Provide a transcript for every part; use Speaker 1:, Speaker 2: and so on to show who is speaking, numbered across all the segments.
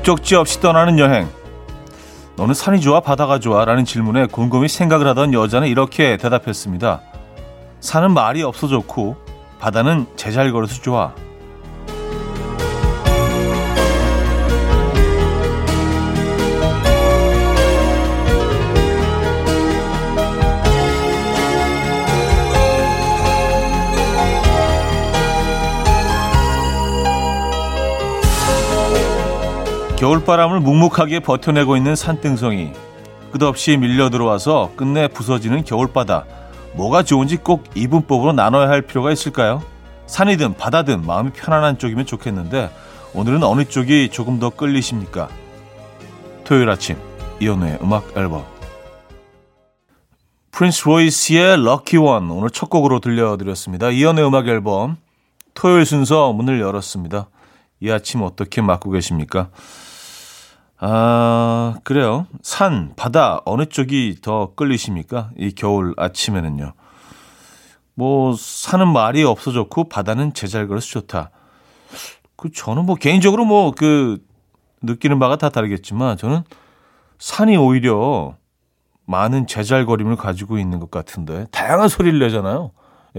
Speaker 1: 목적지 없이 떠나는 여행. 너는 산이 좋아, 바다가 좋아? 라는 질문에 곰곰이 생각을 하던 여자는 이렇게 대답했습니다. 산은 말이 없어 좋고, 바다는 제잘 걸어서 좋아. 겨울바람을 묵묵하게 버텨내고 있는 산등성이 끝없이 밀려 들어와서 끝내 부서지는 겨울바다. 뭐가 좋은지 꼭 이분법으로 나눠야 할 필요가 있을까요? 산이든 바다든 마음이 편안한 쪽이면 좋겠는데 오늘은 어느 쪽이 조금 더 끌리십니까? 토요일 아침 이연우의 음악 앨범 프린스 로이스의 럭키 원 오늘 첫 곡으로 들려드렸습니다. 이연우의 음악 앨범 토요일 순서 문을 열었습니다. 이 아침 어떻게 맞고 계십니까? 아, 그래요. 산, 바다, 어느 쪽이 더 끌리십니까? 이 겨울 아침에는요. 뭐, 산은 말이 없어 좋고, 바다는 제잘 걸어서 좋다. 그, 저는 뭐, 개인적으로 뭐, 그, 느끼는 바가 다 다르겠지만, 저는 산이 오히려 많은 제잘거림을 가지고 있는 것 같은데, 다양한 소리를 내잖아요.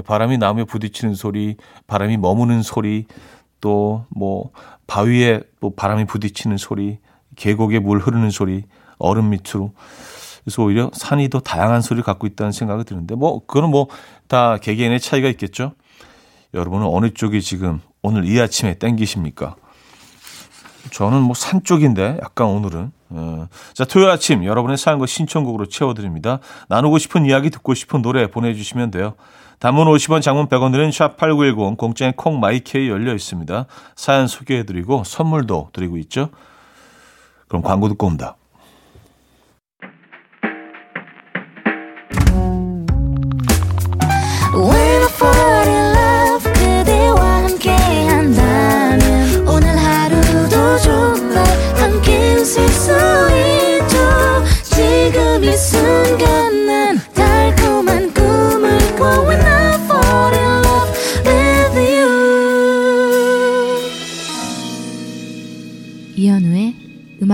Speaker 1: 바람이 나무에 부딪히는 소리, 바람이 머무는 소리, 또, 뭐, 바위에 뭐 바람이 부딪히는 소리, 계곡에 물 흐르는 소리, 얼음 밑으로. 그래서 오히려 산이 더 다양한 소리를 갖고 있다는 생각이 드는데, 뭐, 그거는 뭐, 다 개개인의 차이가 있겠죠? 여러분은 어느 쪽이 지금 오늘 이 아침에 땡기십니까? 저는 뭐 산 쪽인데, 약간 오늘은. 어. 자, 토요일 아침 여러분의 사연과 신청곡으로 채워드립니다. 나누고 싶은 이야기, 듣고 싶은 노래 보내주시면 돼요. 단문 50원, 장문 100원 드는 샵8910, 공짜인 콩 마이케이 열려 있습니다. 사연 소개해드리고 선물도 드리고 있죠. 그럼 광고 듣고 옵니다.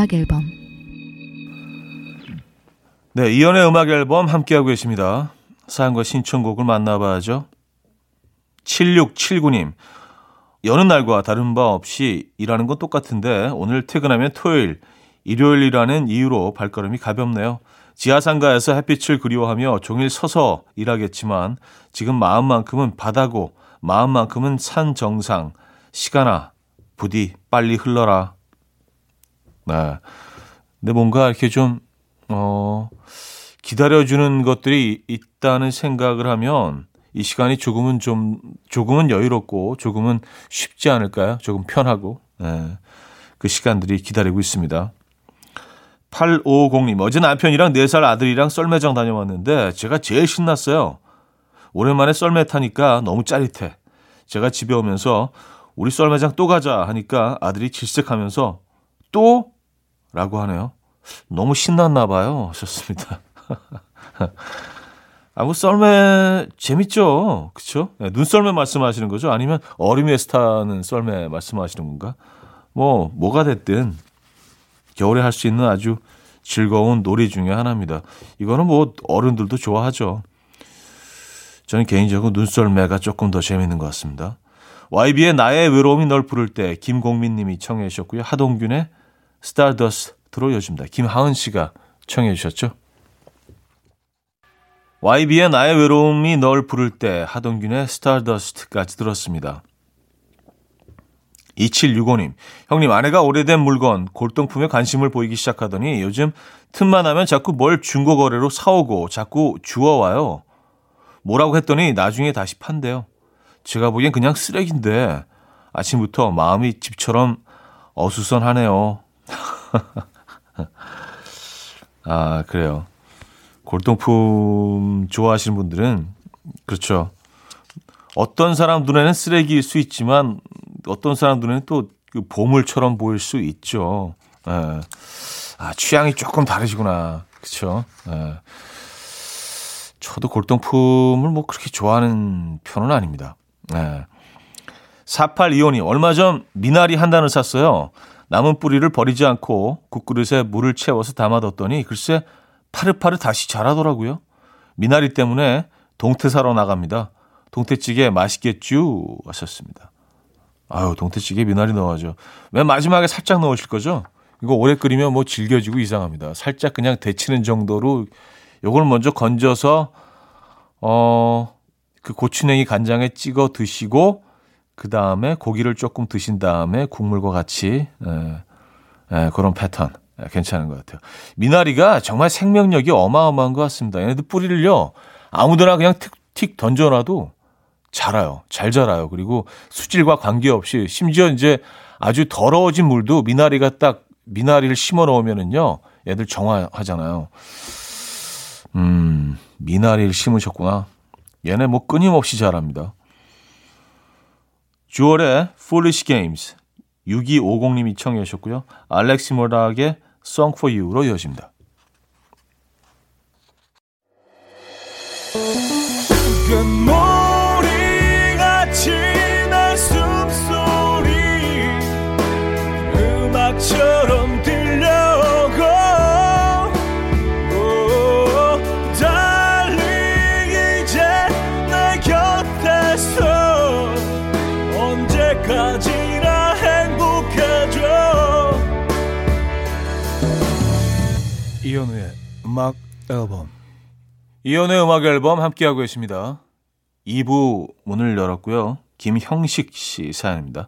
Speaker 2: 음악 앨범
Speaker 1: 네, 이연의 음악 앨범 함께하고 계십니다. 사연과 신청곡을 만나봐야죠. 7679님, 여느 날과 다른 바 없이 일하는 건 똑같은데 오늘 퇴근하면 토요일, 일요일이라는 이유로 발걸음이 가볍네요. 지하상가에서 햇빛을 그리워하며 종일 서서 일하겠지만 지금 마음만큼은 바다고 마음만큼은 산 정상. 시간아, 부디 빨리 흘러라. 네. 근데 뭔가 이렇게 좀, 어, 기다려주는 것들이 있다는 생각을 하면 이 시간이 조금은 좀, 조금은 여유롭고 조금은 쉽지 않을까요? 조금 편하고. 네. 그 시간들이 기다리고 있습니다. 8550님, 어제 남편이랑 4살 아들이랑 썰매장 다녀왔는데 제가 제일 신났어요. 오랜만에 썰매 타니까 너무 짜릿해. 제가 집에 오면서 우리 썰매장 또 가자 하니까 아들이 질색하면서 또 라고 하네요. 너무 신났나 봐요. 하셨습니다. 아, 뭐, 썰매, 재밌죠? 그쵸? 네, 눈썰매 말씀하시는 거죠? 아니면 위에 스타는 썰매 말씀하시는 건가? 뭐, 뭐가 됐든, 겨울에 할 수 있는 아주 즐거운 놀이 중에 하나입니다. 이거는 뭐, 어른들도 좋아하죠. 저는 개인적으로 눈썰매가 조금 더 재밌는 것 같습니다. YB의 나의 외로움이 널 부를 때, 김공민 님이 청해 주셨고요. 하동균의 스타더스트로 요즘다. 김하은 씨가 청해 주셨죠. YB의 나의 외로움이 널 부를 때 하동균의 스타더스트까지 들었습니다. 2765님, 형님, 아내가 오래된 물건, 골동품에 관심을 보이기 시작하더니 요즘 틈만 하면 자꾸 뭘 중고거래로 사오고 자꾸 주워와요. 뭐라고 했더니 나중에 다시 판대요. 제가 보기엔 그냥 쓰레기인데 아침부터 마음이 집처럼 어수선하네요. 아, 그래요. 골동품 좋아하시는 분들은, 그렇죠. 어떤 사람 눈에는 쓰레기일 수 있지만, 어떤 사람 눈에는 또 그 보물처럼 보일 수 있죠. 예. 아, 취향이 조금 다르시구나. 그쵸. 예. 저도 골동품을 뭐 그렇게 좋아하는 편은 아닙니다. 예. 4825님, 얼마 전 미나리 한 단을 샀어요. 남은 뿌리를 버리지 않고 국그릇에 물을 채워서 담아뒀더니 글쎄 파릇파릇 다시 자라더라고요. 미나리 때문에 동태 사러 나갑니다. 동태찌개 맛있겠쥬 하셨습니다. 아유 동태찌개 미나리 넣어야죠. 맨 마지막에 살짝 넣으실 거죠? 이거 오래 끓이면 뭐 질겨지고 이상합니다. 살짝 그냥 데치는 정도로 요걸 먼저 건져서 어 그 고추냉이 간장에 찍어 드시고 그 다음에 고기를 조금 드신 다음에 국물과 같이 에, 에, 그런 패턴 에, 괜찮은 것 같아요. 미나리가 정말 생명력이 어마어마한 것 같습니다. 얘네들 뿌리를요 아무데나 그냥 틱틱 던져놔도 자라요. 잘 자라요. 그리고 수질과 관계없이 심지어 이제 아주 더러워진 물도 미나리가 딱 미나리를 심어 놓으면은요, 애들 정화하잖아요. 음, 미나리를 심으셨구나. 얘네 뭐 끊임없이 자랍니다. 주얼의 Foolish Games 6250님이 청해 주셨고요. 알렉시 모락의 Song for You로 이어집니다. 음악 앨범 이현우의 음악 앨범 함께하고 계십니다. 2부 문을 열었고요. 김형식 씨 사연입니다.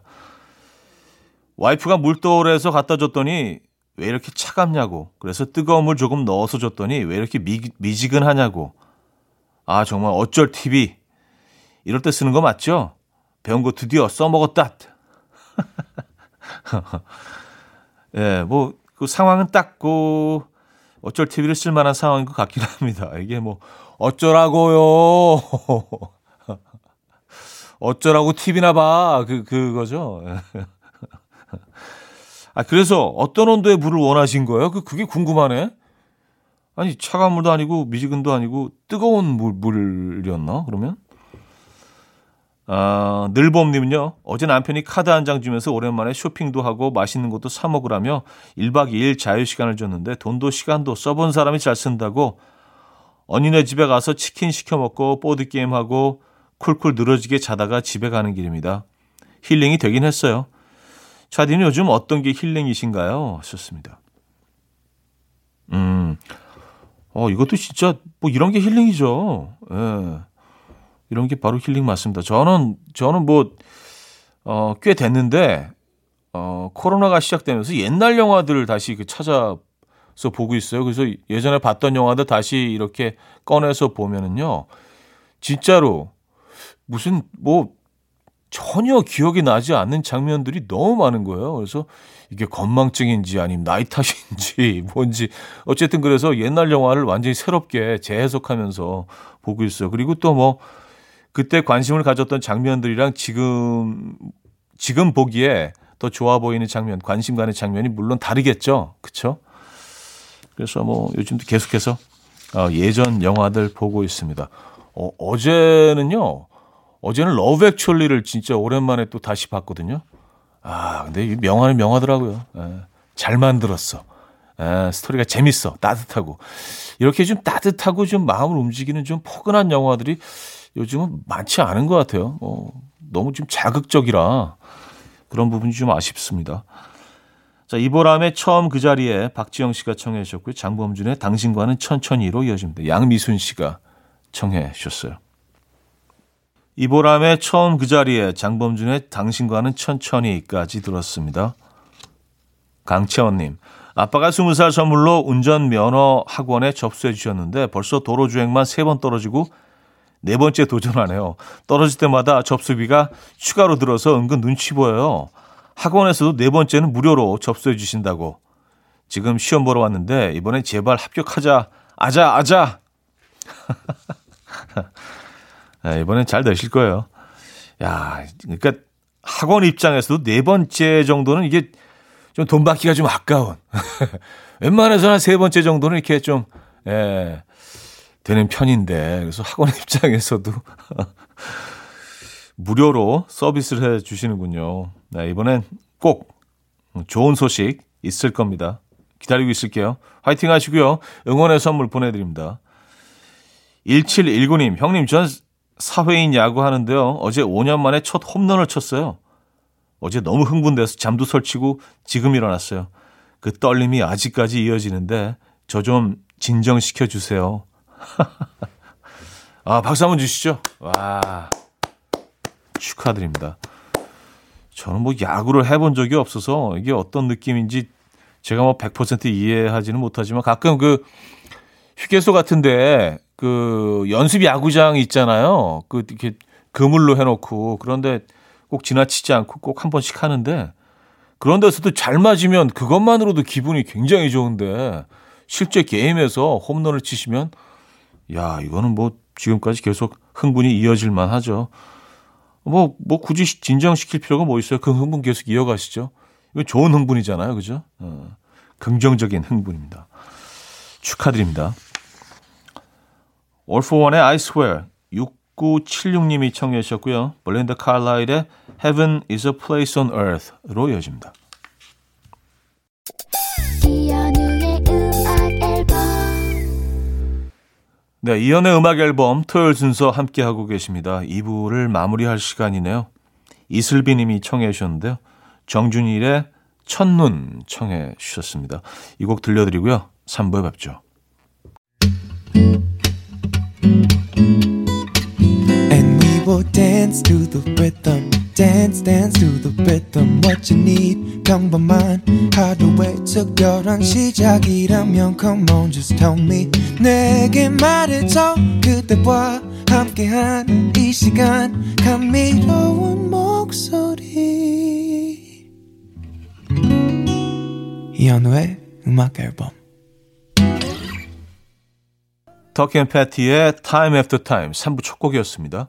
Speaker 1: 와이프가 물도울에서 갖다 줬더니 왜 이렇게 차갑냐고 그래서 뜨거운 물 조금 넣어서 줬더니 왜 이렇게 미, 미지근하냐고 아 정말 어쩔 TV 이럴 때 쓰는 거 맞죠? 배운 거 드디어 써먹었다. 예, 네, 뭐, 그 상황은 딱고, 어쩔 TV를 쓸 만한 상황인 것 같긴 합니다. 이게 뭐 어쩌라고요. 어쩌라고 TV나 봐. 그, 그거죠. 아, 그래서 어떤 온도의 물을 원하신 거예요? 그, 그게 궁금하네. 아니, 차가운 물도 아니고, 미지근도 아니고, 뜨거운 물, 물이었나? 그러면? 아, 늘봄님은요, 어제 남편이 카드 한 장 주면서 오랜만에 쇼핑도 하고 맛있는 것도 사 먹으라며 1박 2일 자유시간을 줬는데 돈도 시간도 써본 사람이 잘 쓴다고 언니네 집에 가서 치킨 시켜 먹고 보드게임하고 쿨쿨 늘어지게 자다가 집에 가는 길입니다. 힐링이 되긴 했어요. 차디는 요즘 어떤 게 힐링이신가요? 하셨습니다. 음, 어, 이것도 진짜 뭐 이런 게 힐링이죠. 예. 이런 게 바로 힐링 맞습니다. 저는 저는 뭐 어, 꽤 됐는데 어, 코로나가 시작되면서 옛날 영화들을 다시 그 찾아서 보고 있어요. 그래서 예전에 봤던 영화들 다시 이렇게 꺼내서 보면은요. 진짜로 무슨 뭐 전혀 기억이 나지 않는 장면들이 너무 많은 거예요. 그래서 이게 건망증인지 아니면 나이 탓인지 뭔지 어쨌든 그래서 옛날 영화를 완전히 새롭게 재해석하면서 보고 있어요. 그리고 또 뭐 그때 관심을 가졌던 장면들이랑 지금 지금 보기에 더 좋아 보이는 장면, 관심 가는 장면이 물론 다르겠죠. 그렇죠? 그래서 뭐 요즘도 계속해서 어, 예전 영화들 보고 있습니다. 어, 어제는요. 어제는 Love Actually를 진짜 오랜만에 또 다시 봤거든요. 아, 근데 이 명화는 명화더라고요. 예, 잘 만들었어. 예, 스토리가 재밌어. 따뜻하고. 이렇게 좀 따뜻하고 좀 마음을 움직이는 좀 포근한 영화들이 요즘은 많지 않은 것 같아요. 어, 너무 좀 자극적이라 그런 부분이 좀 아쉽습니다. 자, 이보람의 처음 그 자리에 박지영 씨가 청해 주셨고요. 장범준의 당신과는 천천히로 이어집니다. 양미순 씨가 청해 주셨어요. 이보람의 처음 그 자리에 장범준의 당신과는 천천히까지 들었습니다. 강채원님, 아빠가 스무 살 선물로 운전면허 학원에 접수해 주셨는데 벌써 도로 주행만 세 번 떨어지고 네 번째 도전하네요. 떨어질 때마다 접수비가 추가로 들어서 은근 눈치 보여요. 학원에서도 네 번째는 무료로 접수해 주신다고. 지금 시험 보러 왔는데 이번엔 제발 합격하자. 아자 아자. 네, 이번엔 잘 되실 거예요. 야, 그러니까 학원 입장에서도 네 번째 정도는 이게 좀 돈 받기가 좀 아까운. 웬만해서는 세 번째 정도는 이렇게 좀 예, 되는 편인데 그래서 학원 입장에서도 무료로 서비스를 해 주시는군요. 네, 이번엔 꼭 좋은 소식 있을 겁니다. 기다리고 있을게요. 화이팅 하시고요. 응원의 선물 보내드립니다. 1719님, 형님, 전 사회인 야구 하는데요. 어제 5년 만에 첫 홈런을 쳤어요. 어제 너무 흥분돼서 잠도 설치고 지금 일어났어요. 그 떨림이 아직까지 이어지는데 저 좀 진정시켜 주세요. 아, 박수 한번 주시죠. 와. 축하드립니다. 저는 뭐 야구를 해본 적이 없어서 이게 어떤 느낌인지 제가 뭐 100% 이해하지는 못하지만 가끔 그 휴게소 같은데 그 연습 야구장 있잖아요. 그 이렇게 그물로 해놓고 그런데 꼭 지나치지 않고 꼭 한 번씩 하는데 그런 데서도 잘 맞으면 그것만으로도 기분이 굉장히 좋은데 실제 게임에서 홈런을 치시면 야 이거는 뭐 지금까지 계속 흥분이 이어질 만하죠. 뭐, 뭐 굳이 진정시킬 필요가 뭐 있어요? 그 흥분 계속 이어가시죠. 이거 좋은 흥분이잖아요. 그죠? 어, 긍정적인 흥분입니다. 축하드립니다. One의 I Swear 6976님이 청해 주셨고요. 블렌더 칼라일의 Heaven is a Place on Earth로 이어집니다. 네, 이연의 음악 앨범 토요일 순서 함께하고 계십니다. 2부를 마무리할 시간이네요. 이슬비 님이 청해 주셨는데요. 정준일의 첫눈 청해 주셨습니다. 이 곡 들려드리고요. 3부에 뵙죠. And we will dance to the rhythm. Dance dance to the rhythm what you need 평범한 하루의 특별한 시작이라면 come on just tell me 내게 말해줘 그대와 함께한 이 시간 감미로운 목소리 이현우의 음악 앨범 터크 앤 패티의 Time After Time 3부 첫 곡이었습니다.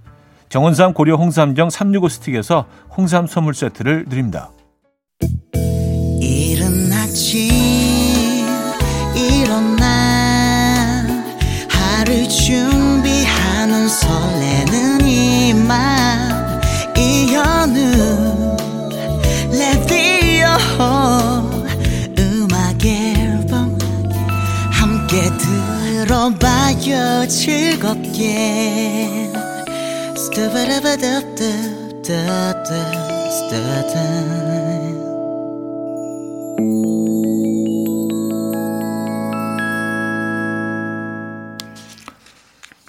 Speaker 1: 정원삼 고려 홍삼정 365 스틱에서 홍삼 선물 세트를 드립니다. 이른 아침 일어나 하루 준비하는 설레는 이맘 이현우 레디오 음악 앨범 함께 들어봐요 즐겁게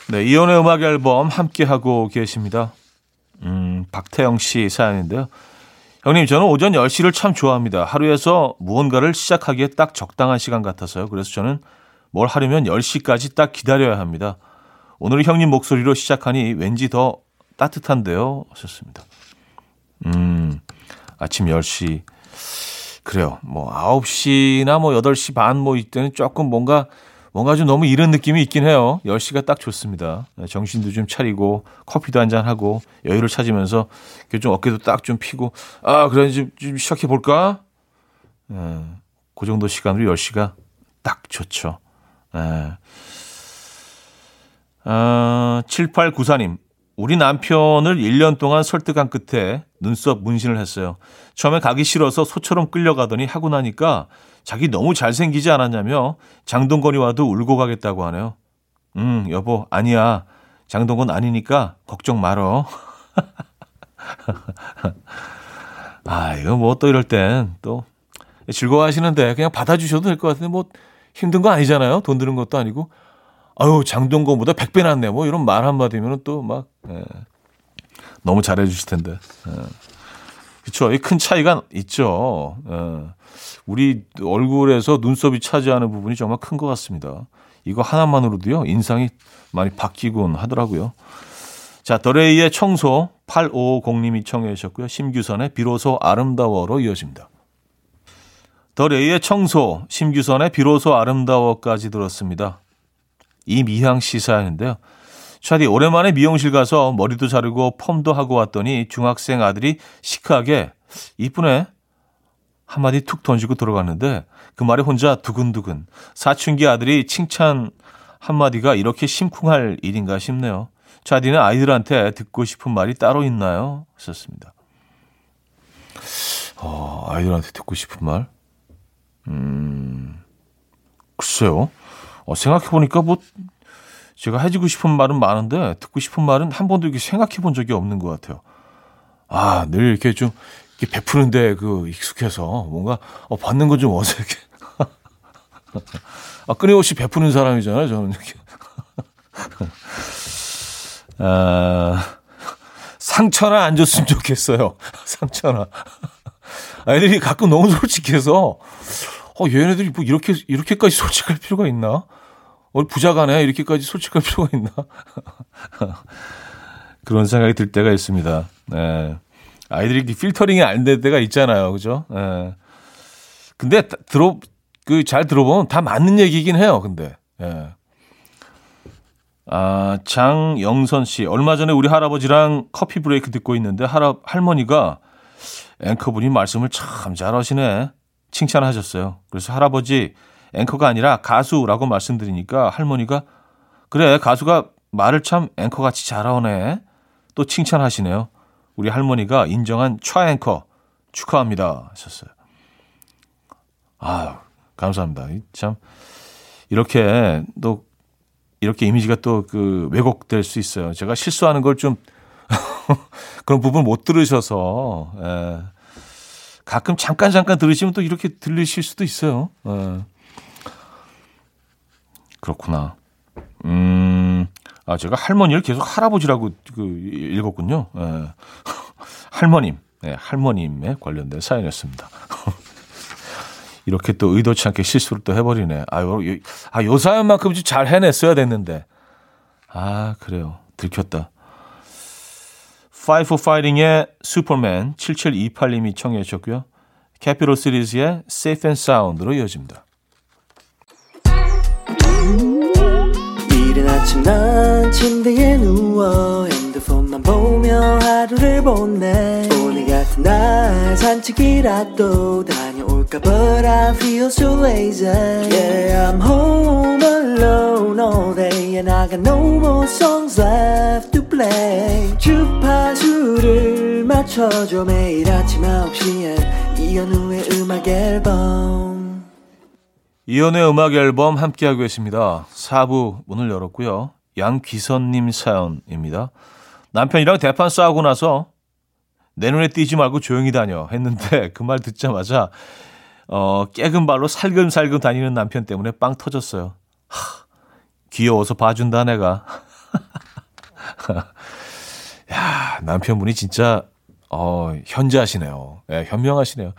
Speaker 1: 네, 이연의 음악 앨범 함께 하고 계십니다. 음, 음, 박태영 씨 사연인데요. 형님, 저는 오전 10시를 참 좋아합니다. 하루에서 무언가를 시작하기에 딱 적당한 시간 같아서요. 그래서 저는 뭘 하려면 10시까지 딱 기다려야 합니다. 오늘 형님 목소리로 시작하니 왠지 더 따뜻한데요. 하셨습니다. 음, 아침 10시. 그래요. 뭐, 9시나 뭐 8시 반 뭐 이때는 조금 뭔가 뭔가 좀 너무 이런 느낌이 있긴 해요. 10시가 딱 좋습니다. 네, 정신도 좀 차리고 커피도 한잔 하고 여유를 찾으면서 좀 어깨도 딱 좀 피고 아 그래 좀, 좀 시작해 볼까? 예, 그 정도 시간으로 10시가 딱 좋죠. 예. 아, 7894님 우리 남편을 1년 동안 설득한 끝에 눈썹 문신을 했어요. 처음에 가기 싫어서 소처럼 끌려가더니 하고 나니까 자기 너무 잘생기지 않았냐며 장동건이 와도 울고 가겠다고 하네요. 음, 여보, 아니야. 장동건 아니니까 걱정 말어. 아, 이거 뭐 또 이럴 땐 또 즐거워하시는데 그냥 받아주셔도 될 것 같은데 뭐 힘든 거 아니잖아요. 돈 드는 것도 아니고. 아유, 장동건보다 100배 낫네. 뭐 이런 말 한마디면 또 막, 예. 너무 잘해 주실 텐데. 예. 그쵸. 큰 차이가 있죠. 예. 우리 얼굴에서 눈썹이 차지하는 부분이 정말 큰 것 같습니다. 이거 하나만으로도요, 인상이 많이 바뀌곤 하더라고요. 자, 더레이의 청소 8550님이 청해 주셨고요. 심규선의 비로소 아름다워로 이어집니다. 더레이의 청소, 심규선의 비로소 아름다워까지 들었습니다. 이미향 씨 사연인데요. 차디 오랜만에 미용실 가서 머리도 자르고 펌도 하고 왔더니 중학생 아들이 시크하게 이쁘네 한마디 툭 던지고 들어갔는데 그 말에 혼자 두근두근 사춘기 아들이 칭찬 한마디가 이렇게 심쿵할 일인가 싶네요. 차디는 아이들한테 듣고 싶은 말이 따로 있나요? 하셨습니다. 어, 아이들한테 듣고 싶은 말? 음, 글쎄요. 어, 생각해보니까 뭐, 제가 해주고 싶은 말은 많은데, 듣고 싶은 말은 한 번도 이렇게 생각해 본 적이 없는 것 같아요. 아, 늘 이렇게 좀, 이렇게 베푸는데 그 익숙해서 뭔가, 어, 받는 건 좀 어색해. 아, 끊임없이 베푸는 사람이잖아요, 저는 이렇게. 아, 상처나 안 줬으면 좋겠어요. 상처나. 아이들이 가끔 너무 솔직해서, 어, 얘네들이 뭐 이렇게, 이렇게까지 솔직할 필요가 있나? 어, 부자가네? 이렇게까지 솔직할 필요가 있나? 그런 생각이 들 때가 있습니다. 네. 아이들이 필터링이 안 될 때가 있잖아요. 그죠? 네. 근데 들어, 그 잘 들어보면 다 맞는 얘기긴 해요. 근데. 네. 아, 장영선 씨. 얼마 전에 우리 할아버지랑 커피 브레이크 듣고 있는데 할아, 할머니가 앵커분이 말씀을 참 잘하시네. 칭찬하셨어요. 그래서 할아버지 앵커가 아니라 가수라고 말씀드리니까 할머니가 그래 가수가 말을 참 앵커같이 잘하네. 또 칭찬하시네요. 우리 할머니가 인정한 최앵커 축하합니다 하셨어요. 아 감사합니다. 참 이렇게 또 이렇게 이미지가 또 그 왜곡될 수 있어요. 제가 실수하는 걸 좀 그런 부분 못 들으셔서 예. 가끔 잠깐 잠깐 들으시면 또 이렇게 들리실 수도 있어요. 예. 그렇구나. 음, 아, 제가 할머니를 계속 할아버지라고 그 읽었군요. 예. 할머님, 네, 할머님에 관련된 사연이었습니다. 이렇게 또 의도치 않게 실수를 또 해버리네. 아, 요, 아, 요 사연만큼 좀 잘 해냈어야 됐는데. 아, 그래요. 들켰다. For Fighting의 슈퍼맨 7728님이 청해 주셨고요. 캐피로 시리즈의 Safe and Sound로 이어집니다. 이른 아침 난 침대에 누워 핸드폰만 보며 하루를 보내 오늘 같은 날 산책이라도 다녀올까 But I feel so lazy Yeah I'm home alone all day And I got no more songs left play 주파수를 맞춰줘 매일 아침 9시에 이현우의 음악 앨범 이연의 음악 앨범 함께하고 계십니다. 4부 문을 열었고요. 양귀선님 사연입니다. 남편이랑 대판 싸우고 나서 내 눈에 띄지 말고 조용히 다녀 했는데 그 말 듣자마자 어, 깨금 발로 살금살금 다니는 남편 때문에 빵 터졌어요. 하, 귀여워서 봐준다 내가. 야, 남편분이 진짜 어, 현자하시네요. 예, 현명하시네요.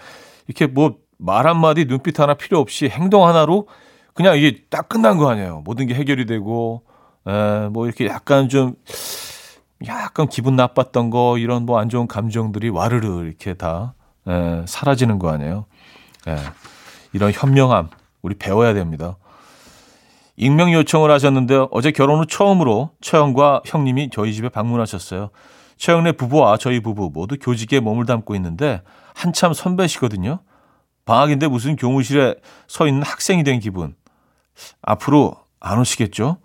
Speaker 1: 이렇게 뭐 말 한마디 눈빛 하나 필요 없이 행동 하나로 그냥 이게 딱 끝난 거 아니에요. 모든 게 해결이 되고, 에, 뭐 이렇게 약간 좀, 약간 기분 나빴던 거, 이런 뭐 안 좋은 감정들이 와르르 이렇게 다, 에, 사라지는 거 아니에요. 에, 이런 현명함, 우리 배워야 됩니다. 익명 요청을 하셨는데요. 어제 결혼 후 처음으로 처형과 형님이 저희 집에 방문하셨어요. 최영래 부부와 저희 부부 모두 교직에 몸을 담고 있는데 한참 선배시거든요. 방학인데 무슨 교무실에 서 있는 학생이 된 기분. 앞으로 안 오시겠죠?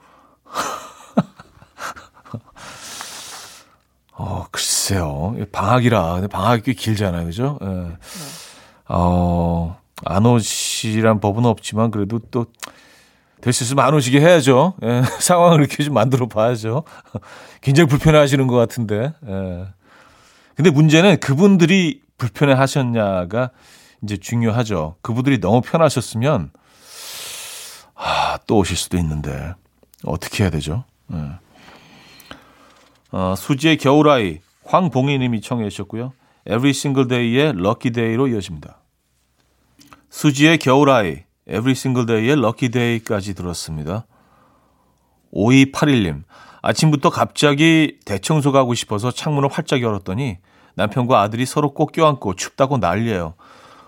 Speaker 1: 어, 글쎄요. 방학이라. 방학이 꽤 길잖아요. 그죠? 예. 어, 안 오시란 법은 없지만 그래도 또 될 수 있으면 안 오시게 해야죠. 예. 상황을 이렇게 좀 만들어 봐야죠. 굉장히 불편해 하시는 것 같은데. 예. 근데 문제는 그분들이 불편해 하셨냐가 이제 중요하죠. 그분들이 너무 편하셨으면 아, 또 오실 수도 있는데 어떻게 해야 되죠? 네. 어, 수지의 겨울아이 황봉희님이 청해 주셨고요. Every Single Day의 Lucky Day로 이어집니다. 수지의 겨울아이 Every Single Day의 Lucky Day까지 들었습니다. 5281님 아침부터 갑자기 대청소 가고 싶어서 창문을 활짝 열었더니 남편과 아들이 서로 꼭 껴안고 춥다고 난리예요.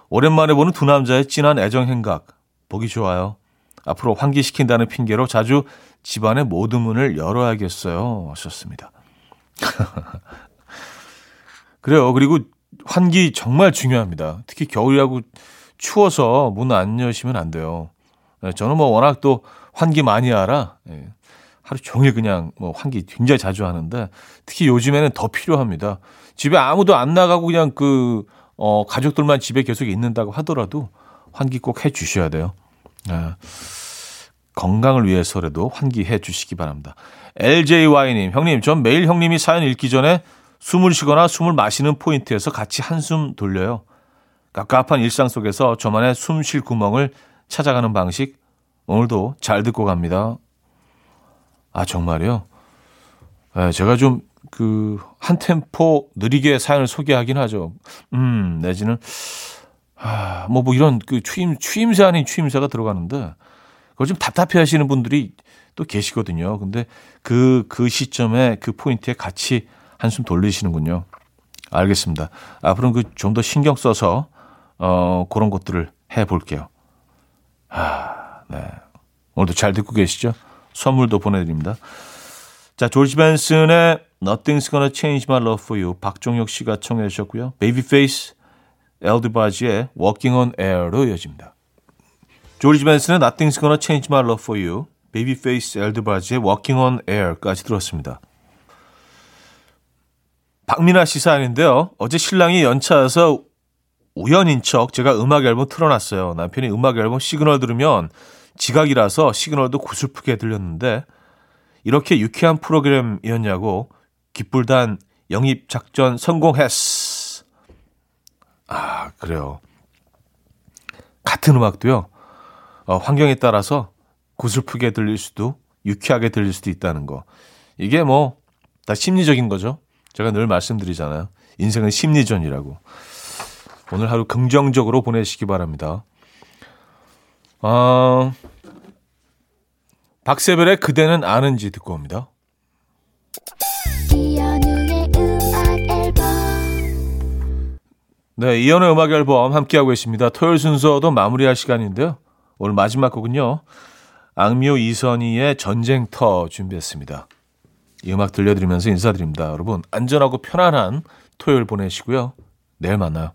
Speaker 1: 오랜만에 보는 두 남자의 진한 애정 행각 보기 좋아요. 앞으로 환기시킨다는 핑계로 자주 집안의 모든 문을 열어야겠어요. 하셨습니다. 그래요. 그리고 환기 정말 중요합니다. 특히 겨울이라고 추워서 문 안 여시면 안 돼요. 네, 저는 뭐 워낙 또 환기 많이 알아. 예, 하루 종일 그냥 뭐 환기 굉장히 자주 하는데 특히 요즘에는 더 필요합니다. 집에 아무도 안 나가고 그냥 그, 어, 가족들만 집에 계속 있는다고 하더라도 환기 꼭 해 주셔야 돼요. 네. 건강을 위해서라도 환기해 주시기 바랍니다. LJY님, 형님, 전 매일 형님이 사연 읽기 전에 숨을 쉬거나 숨을 마시는 포인트에서 같이 한숨 돌려요. 갑갑한 일상 속에서 저만의 숨 쉴 구멍을 찾아가는 방식, 오늘도 잘 듣고 갑니다. 아, 정말요? 네, 제가 좀, 그, 한 템포 느리게 사연을 소개하긴 하죠. 음, 내지는, 아, 뭐, 뭐 이런 그 추임, 추임새 아닌 추임새가 들어가는데, 그걸 좀 답답해 하시는 분들이 또 계시거든요. 근데 그, 그 시점에 그 포인트에 같이 한숨 돌리시는군요. 알겠습니다. 앞으로는 그 좀 더 신경 써서, 어, 그런 것들을 해 볼게요. 아, 네. 오늘도 잘 듣고 계시죠? 선물도 보내드립니다. 자, 조지 벤슨의 Nothing's Gonna Change My Love For You 박종혁 씨가 청해 주셨고요. 베이비페이스 엘 드바지의 Walking on Air로 이어집니다. 조지 벤슨의 Nothing's Gonna Change My Love For You 베이비페이스 엘 드바지의 Walking on Air까지 들었습니다. 박민아 씨 사연인데요. 어제 신랑이 연차여서 우연인 척 제가 음악 앨범 틀어놨어요. 남편이 음악 앨범 시그널 들으면 지각이라서 시그널도 구슬프게 들렸는데 이렇게 유쾌한 프로그램이었냐고 기쁠단 영입 작전 성공했어. 아 그래요. 같은 음악도요. 어, 환경에 따라서 구슬프게 들릴 수도 유쾌하게 들릴 수도 있다는 거. 이게 뭐 다 심리적인 거죠. 제가 늘 말씀드리잖아요. 인생은 심리전이라고. 오늘 하루 긍정적으로 보내시기 바랍니다. 어, 박세별의 그대는 아는지 듣고 옵니다. 네, 이연의 음악 앨범 함께하고 계십니다. 토요일 순서도 마무리할 시간인데요. 오늘 마지막 곡은요. 악뮤 이선희의 전쟁터 준비했습니다. 이 음악 들려드리면서 인사드립니다. 여러분, 안전하고 편안한 토요일 보내시고요. 내일 만나요.